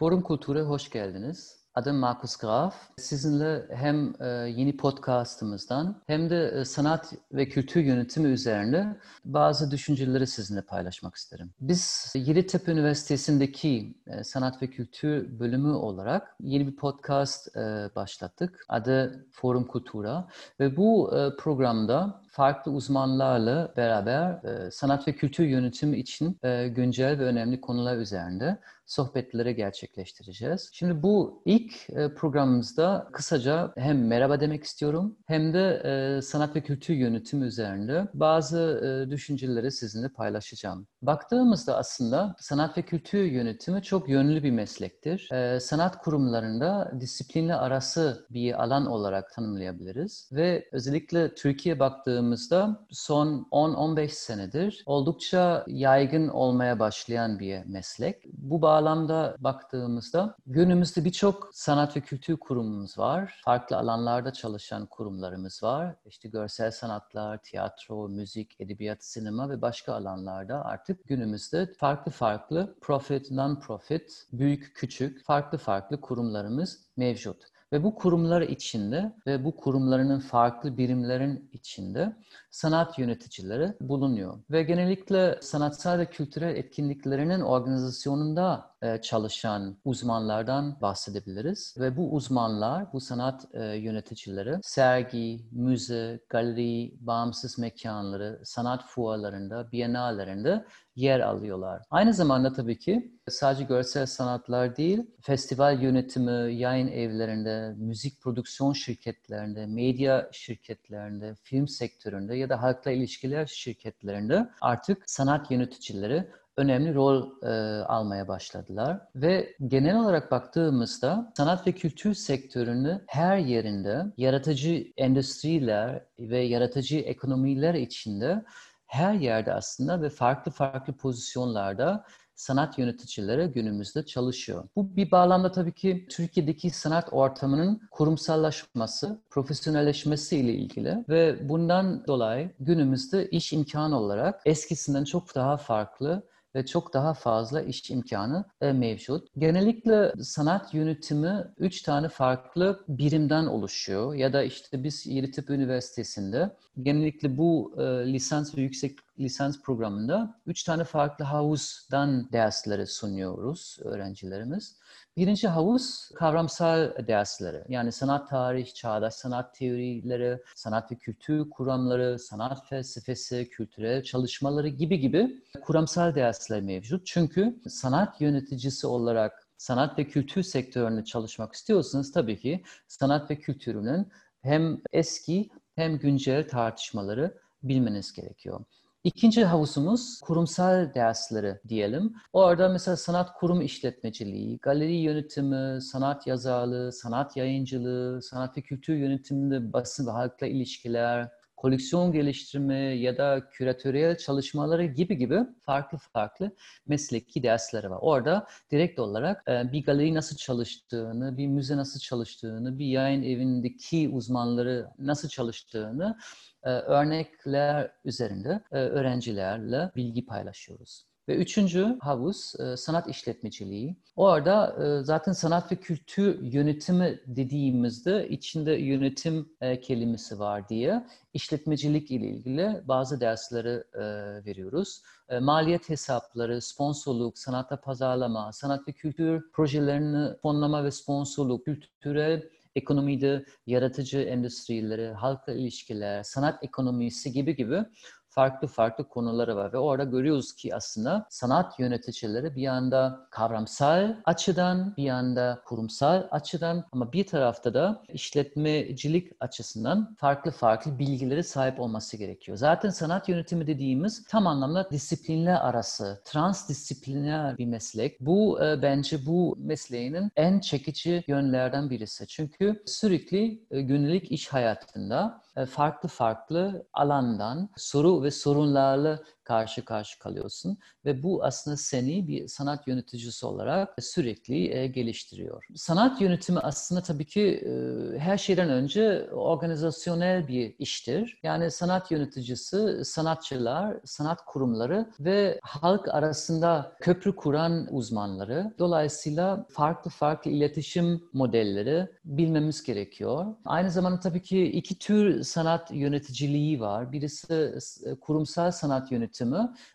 Forum Kultur'a hoş geldiniz. Adım Markus Graf. Sizinle hem e, yeni podcastımızdan hem de e, sanat ve kültür yönetimi üzerine bazı düşünceleri sizinle paylaşmak isterim. Biz Yeditepe Üniversitesi'ndeki e, sanat ve kültür bölümü olarak yeni bir podcast başlattık. Adı Forum Kultura ve bu programda farklı uzmanlarla beraber sanat ve kültür yönetimi için güncel ve önemli konular üzerinde sohbetleri gerçekleştireceğiz. Şimdi bu ilk e, programımızda kısaca hem merhaba demek istiyorum hem de e, sanat ve kültür yönetimi üzerinde bazı e, düşünceleri sizinle paylaşacağım. Baktığımızda aslında sanat ve kültür yönetimi çok yönlü bir meslektir. Sanat kurumlarında disiplinle arası bir alan olarak tanımlayabiliriz ve özellikle Türkiye baktığımızda son 10-15 senedir oldukça yaygın olmaya başlayan bir meslek. Bu bağlamda baktığımızda günümüzde birçok sanat ve kültür kurumumuz var. Farklı alanlarda çalışan kurumlarımız var. İşte görsel sanatlar, tiyatro, müzik, edebiyat, sinema ve başka alanlarda artık günümüzde farklı farklı profit, non-profit, büyük, küçük, farklı farklı kurumlarımız mevcut. Ve bu kurumlar içinde ve bu kurumlarının farklı birimlerin içinde sanat yöneticileri bulunuyor. Ve genellikle sanatsal ve kültürel etkinliklerinin organizasyonunda çalışan uzmanlardan bahsedebiliriz. Ve bu uzmanlar, bu sanat e, yöneticileri sergi, müze, galeri, bağımsız mekanları, sanat fuarlarında, bienallerinde yer alıyorlar. Aynı zamanda tabii ki sadece görsel sanatlar değil, festival yönetimi, yayın evlerinde, müzik prodüksiyon şirketlerinde, medya şirketlerinde, film sektöründe ya da halkla ilişkiler şirketlerinde artık sanat yöneticileri önemli rol e, almaya başladılar. Ve genel olarak baktığımızda sanat ve kültür sektörünü her yerinde yaratıcı endüstriler ve yaratıcı ekonomiler içinde her yerde aslında ve farklı farklı pozisyonlarda sanat yöneticileri günümüzde çalışıyor. Bu bir bağlamda tabii ki Türkiye'deki sanat ortamının kurumsallaşması, profesyonelleşmesi ile ilgili ve bundan dolayı günümüzde iş imkanı olarak eskisinden çok daha farklı ve çok daha fazla iş imkanı e, mevcut. Genellikle sanat yönetimi üç tane farklı birimden oluşuyor ya da işte biz Yeditepe Üniversitesi'nde genellikle bu e, lisans ve yüksek lisans programında üç tane farklı havuzdan dersleri sunuyoruz öğrencilerimiz. Birinci havuz kavramsal dersleri. Yani sanat tarih, çağdaş sanat teorileri, sanat ve kültür kuramları, sanat felsefesi, kültürel çalışmaları gibi gibi kuramsal dersler mevcut. Çünkü sanat yöneticisi olarak sanat ve kültür sektöründe çalışmak istiyorsanız tabii ki sanat ve kültürünün hem eski hem güncel tartışmaları bilmeniz gerekiyor. İkinci havuzumuz kurumsal dersleri diyelim. Orada mesela sanat kurum işletmeciliği, galeri yönetimi, sanat yazarlığı, sanat yayıncılığı, sanat ve kültür yönetiminde basın ve halkla ilişkiler, koleksiyon geliştirme ya da küratöryel çalışmaları gibi gibi farklı farklı mesleki dersleri var. Orada direkt olarak e, bir galeri nasıl çalıştığını, bir müze nasıl çalıştığını, bir yayın evindeki uzmanları nasıl çalıştığını e, örnekler üzerinde e, öğrencilerle bilgi paylaşıyoruz. Ve üçüncü havuz e, sanat işletmeciliği. Orada zaten sanat ve kültür yönetimi dediğimizde içinde yönetim kelimesi var diye işletmecilik ile ilgili bazı dersleri veriyoruz. Maliyet hesapları, sponsorluk, sanatta pazarlama, sanat ve kültür projelerini fonlama ve sponsorluk, kültürel ekonomide yaratıcı endüstrileri, halkla ilişkiler, sanat ekonomisi gibi gibi farklı farklı konuları var ve orada görüyoruz ki aslında sanat yöneticileri bir yanda kavramsal açıdan, bir yanda kurumsal açıdan ama bir tarafta da işletmecilik açısından farklı farklı bilgileri sahip olması gerekiyor. Zaten sanat yönetimi dediğimiz tam anlamda disiplinler arası, transdisipliner bir meslek. Bu e, bence bu mesleğinin en çekici yönlerden birisi. Çünkü sürekli e, günlük iş hayatında e, farklı farklı alandan soru ve sorunlarla karşı karşı kalıyorsun ve bu aslında seni bir sanat yöneticisi olarak sürekli e, geliştiriyor. Sanat yönetimi aslında tabii ki e, her şeyden önce organizasyonel bir iştir. Yani sanat yöneticisi, sanatçılar, sanat kurumları ve halk arasında köprü kuran uzmanları. Dolayısıyla farklı farklı iletişim modelleri bilmemiz gerekiyor. Aynı zamanda tabii ki iki tür sanat yöneticiliği var. Birisi kurumsal sanat yönetimi,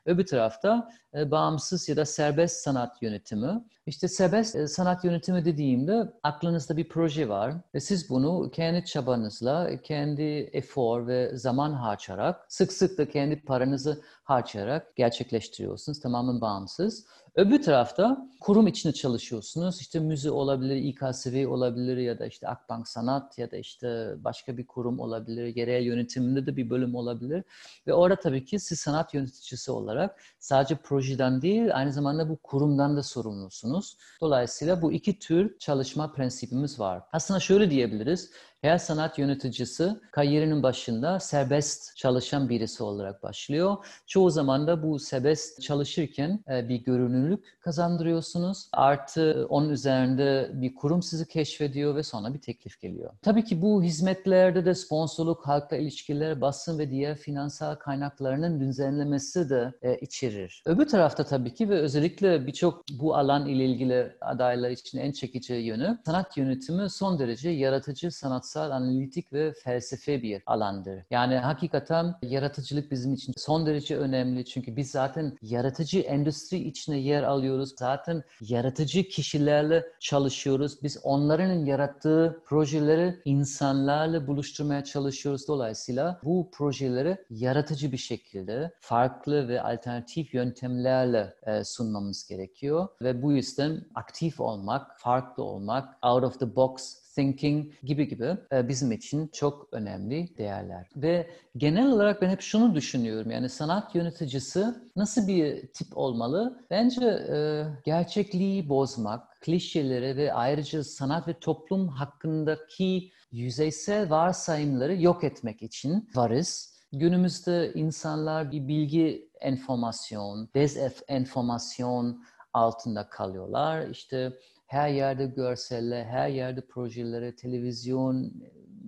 öbür tarafta e, bağımsız ya da serbest sanat yönetimi. İşte serbest e, sanat yönetimi dediğimde aklınızda bir proje var ve siz bunu kendi çabanızla, kendi efor ve zaman harcayarak, sık sık da kendi paranızı harcayarak gerçekleştiriyorsunuz. Tamamen bağımsız. Öbür tarafta kurum içinde çalışıyorsunuz. İşte müze olabilir, İKSV olabilir ya da işte Akbank Sanat ya da işte başka bir kurum olabilir. Yerel yönetiminde de bir bölüm olabilir. Ve orada tabii ki siz sanat yöneticisi olarak sadece projeden değil aynı zamanda bu kurumdan da sorumlusunuz. Dolayısıyla bu iki tür çalışma prensibimiz var. Aslında şöyle diyebiliriz. Her sanat yöneticisi kariyerinin başında serbest çalışan birisi olarak başlıyor. Çoğu zaman da bu serbest çalışırken e, bir görünürlük kazandırıyorsunuz. Artı onun üzerinde bir kurum sizi keşfediyor ve sonra bir teklif geliyor. Tabii ki bu hizmetlerde de sponsorluk, halkla ilişkiler, basın ve diğer finansal kaynaklarının düzenlemesi de e, içerir. Öbür tarafta tabii ki ve özellikle birçok bu alan ile ilgili adaylar için en çekici yönü sanat yönetimi son derece yaratıcı sanatsal sanatsal, analitik ve felsefe bir alandır. Yani hakikaten yaratıcılık bizim için son derece önemli. Çünkü biz zaten yaratıcı endüstri içine yer alıyoruz. Zaten yaratıcı kişilerle çalışıyoruz. Biz onların yarattığı projeleri insanlarla buluşturmaya çalışıyoruz. Dolayısıyla bu projeleri yaratıcı bir şekilde farklı ve alternatif yöntemlerle e, sunmamız gerekiyor. Ve bu yüzden aktif olmak, farklı olmak, out of the box thinking gibi gibi e, bizim için çok önemli değerler. Ve genel olarak ben hep şunu düşünüyorum. Yani sanat yöneticisi nasıl bir tip olmalı? Bence e, gerçekliği bozmak, klişeleri ve ayrıca sanat ve toplum hakkındaki yüzeysel varsayımları yok etmek için varız. Günümüzde insanlar bir bilgi enformasyon, dezenformasyon altında kalıyorlar. İşte her yerde görseller, her yerde projeleri, televizyon,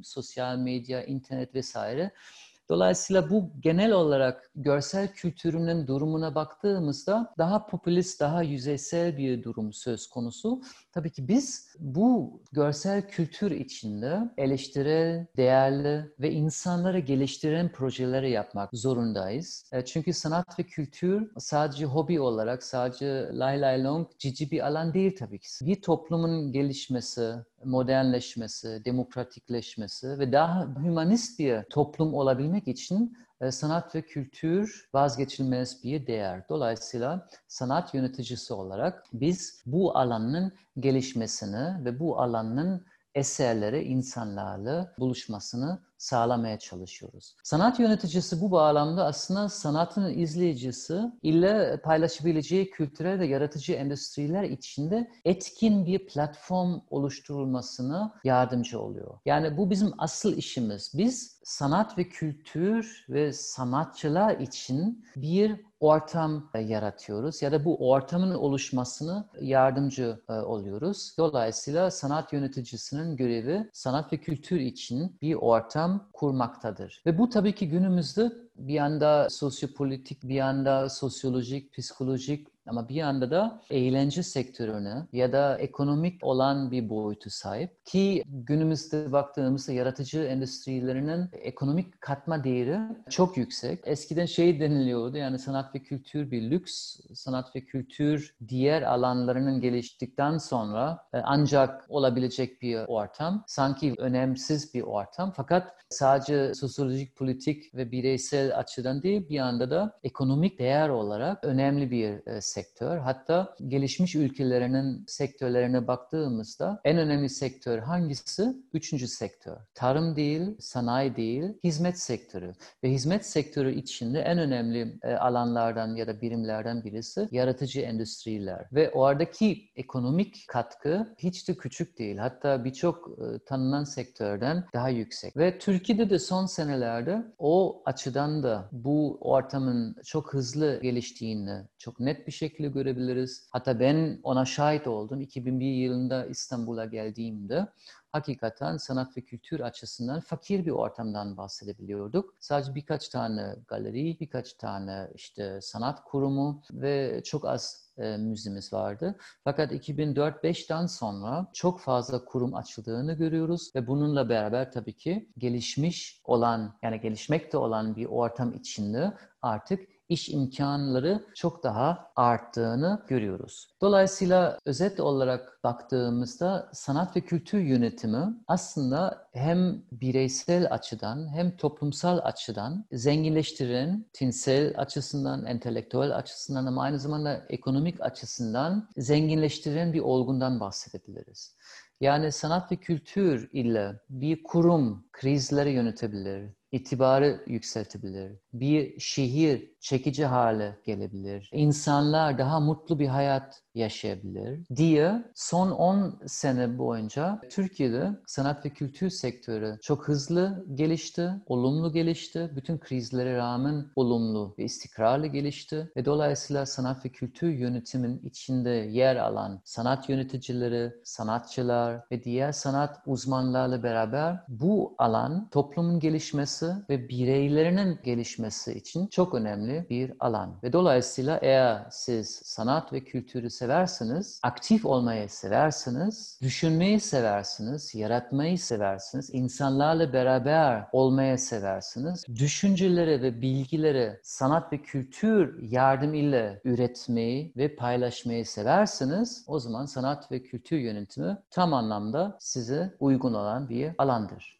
sosyal medya, internet vesaire. Dolayısıyla bu genel olarak görsel kültürünün durumuna baktığımızda daha popülist, daha yüzeysel bir durum söz konusu. Tabii ki biz bu görsel kültür içinde eleştirel, değerli ve insanları geliştiren projeleri yapmak zorundayız. E, çünkü sanat ve kültür sadece hobi olarak, sadece lay lay long, cici bir alan değil tabii ki. Bir toplumun gelişmesi, modernleşmesi, demokratikleşmesi ve daha humanist bir toplum olabilmek için e, sanat ve kültür vazgeçilmez bir değer. Dolayısıyla sanat yöneticisi olarak biz bu alanın gelişmesini ve bu alanın eserleri insanlarla buluşmasını sağlamaya çalışıyoruz. Sanat yöneticisi bu bağlamda aslında sanatın izleyicisi ile paylaşabileceği kültürel ve yaratıcı endüstriler içinde etkin bir platform oluşturulmasına yardımcı oluyor. Yani bu bizim asıl işimiz. Biz sanat ve kültür ve sanatçılar için bir ortam e, yaratıyoruz ya da bu ortamın oluşmasını yardımcı e, oluyoruz. Dolayısıyla sanat yöneticisinin görevi sanat ve kültür için bir ortam kurmaktadır. Ve bu tabii ki günümüzde bir yanda sosyopolitik, bir yanda sosyolojik, psikolojik ama bir yanda da eğlence sektörüne ya da ekonomik olan bir boyutu sahip ki günümüzde baktığımızda yaratıcı endüstrilerinin ekonomik katma değeri çok yüksek. Eskiden şey deniliyordu yani sanat ve kültür bir lüks, sanat ve kültür diğer alanlarının geliştikten sonra e, ancak olabilecek bir ortam. Sanki önemsiz bir ortam fakat sadece sosyolojik, politik ve bireysel açıdan değil bir yanda da ekonomik değer olarak önemli bir sektör sektör. Hatta gelişmiş ülkelerinin sektörlerine baktığımızda en önemli sektör hangisi? Üçüncü sektör. Tarım değil, sanayi değil, hizmet sektörü. Ve hizmet sektörü içinde en önemli e, alanlardan ya da birimlerden birisi yaratıcı endüstriler. Ve oradaki ekonomik katkı hiç de küçük değil. Hatta birçok e, tanınan sektörden daha yüksek. Ve Türkiye'de de son senelerde o açıdan da bu ortamın çok hızlı geliştiğini çok net bir şekilde görebiliriz. Hatta ben ona şahit oldum. 2001 yılında İstanbul'a geldiğimde hakikaten sanat ve kültür açısından fakir bir ortamdan bahsedebiliyorduk. Sadece birkaç tane galeri, birkaç tane işte sanat kurumu ve çok az e, müzemiz vardı. Fakat 2004-5'ten sonra çok fazla kurum açıldığını görüyoruz ve bununla beraber tabii ki gelişmiş olan yani gelişmekte olan bir ortam içinde artık iş imkanları çok daha arttığını görüyoruz. Dolayısıyla özet olarak baktığımızda sanat ve kültür yönetimi aslında hem bireysel açıdan hem toplumsal açıdan zenginleştiren, tinsel açısından, entelektüel açısından ama aynı zamanda ekonomik açısından zenginleştiren bir olgundan bahsedebiliriz. Yani sanat ve kültür ile bir kurum krizleri yönetebilir, itibarı yükseltebilir. Bir şehir çekici hale gelebilir. İnsanlar daha mutlu bir hayat yaşayabilir diye son 10 sene boyunca Türkiye'de sanat ve kültür sektörü çok hızlı gelişti, olumlu gelişti. Bütün krizlere rağmen olumlu ve istikrarlı gelişti. Ve dolayısıyla sanat ve kültür yönetimin içinde yer alan sanat yöneticileri, sanatçılar ve diğer sanat uzmanlarla beraber bu alan toplumun gelişmesi ve bireylerinin gelişmesi için çok önemli bir alan. Ve dolayısıyla eğer siz sanat ve kültürü seversiniz, aktif olmayı seversiniz, düşünmeyi seversiniz, yaratmayı seversiniz, insanlarla beraber olmaya seversiniz, düşünceleri ve bilgileri sanat ve kültür yardımıyla üretmeyi ve paylaşmayı seversiniz, o zaman sanat ve kültür yönetimi tam anlamda size uygun olan bir alandır.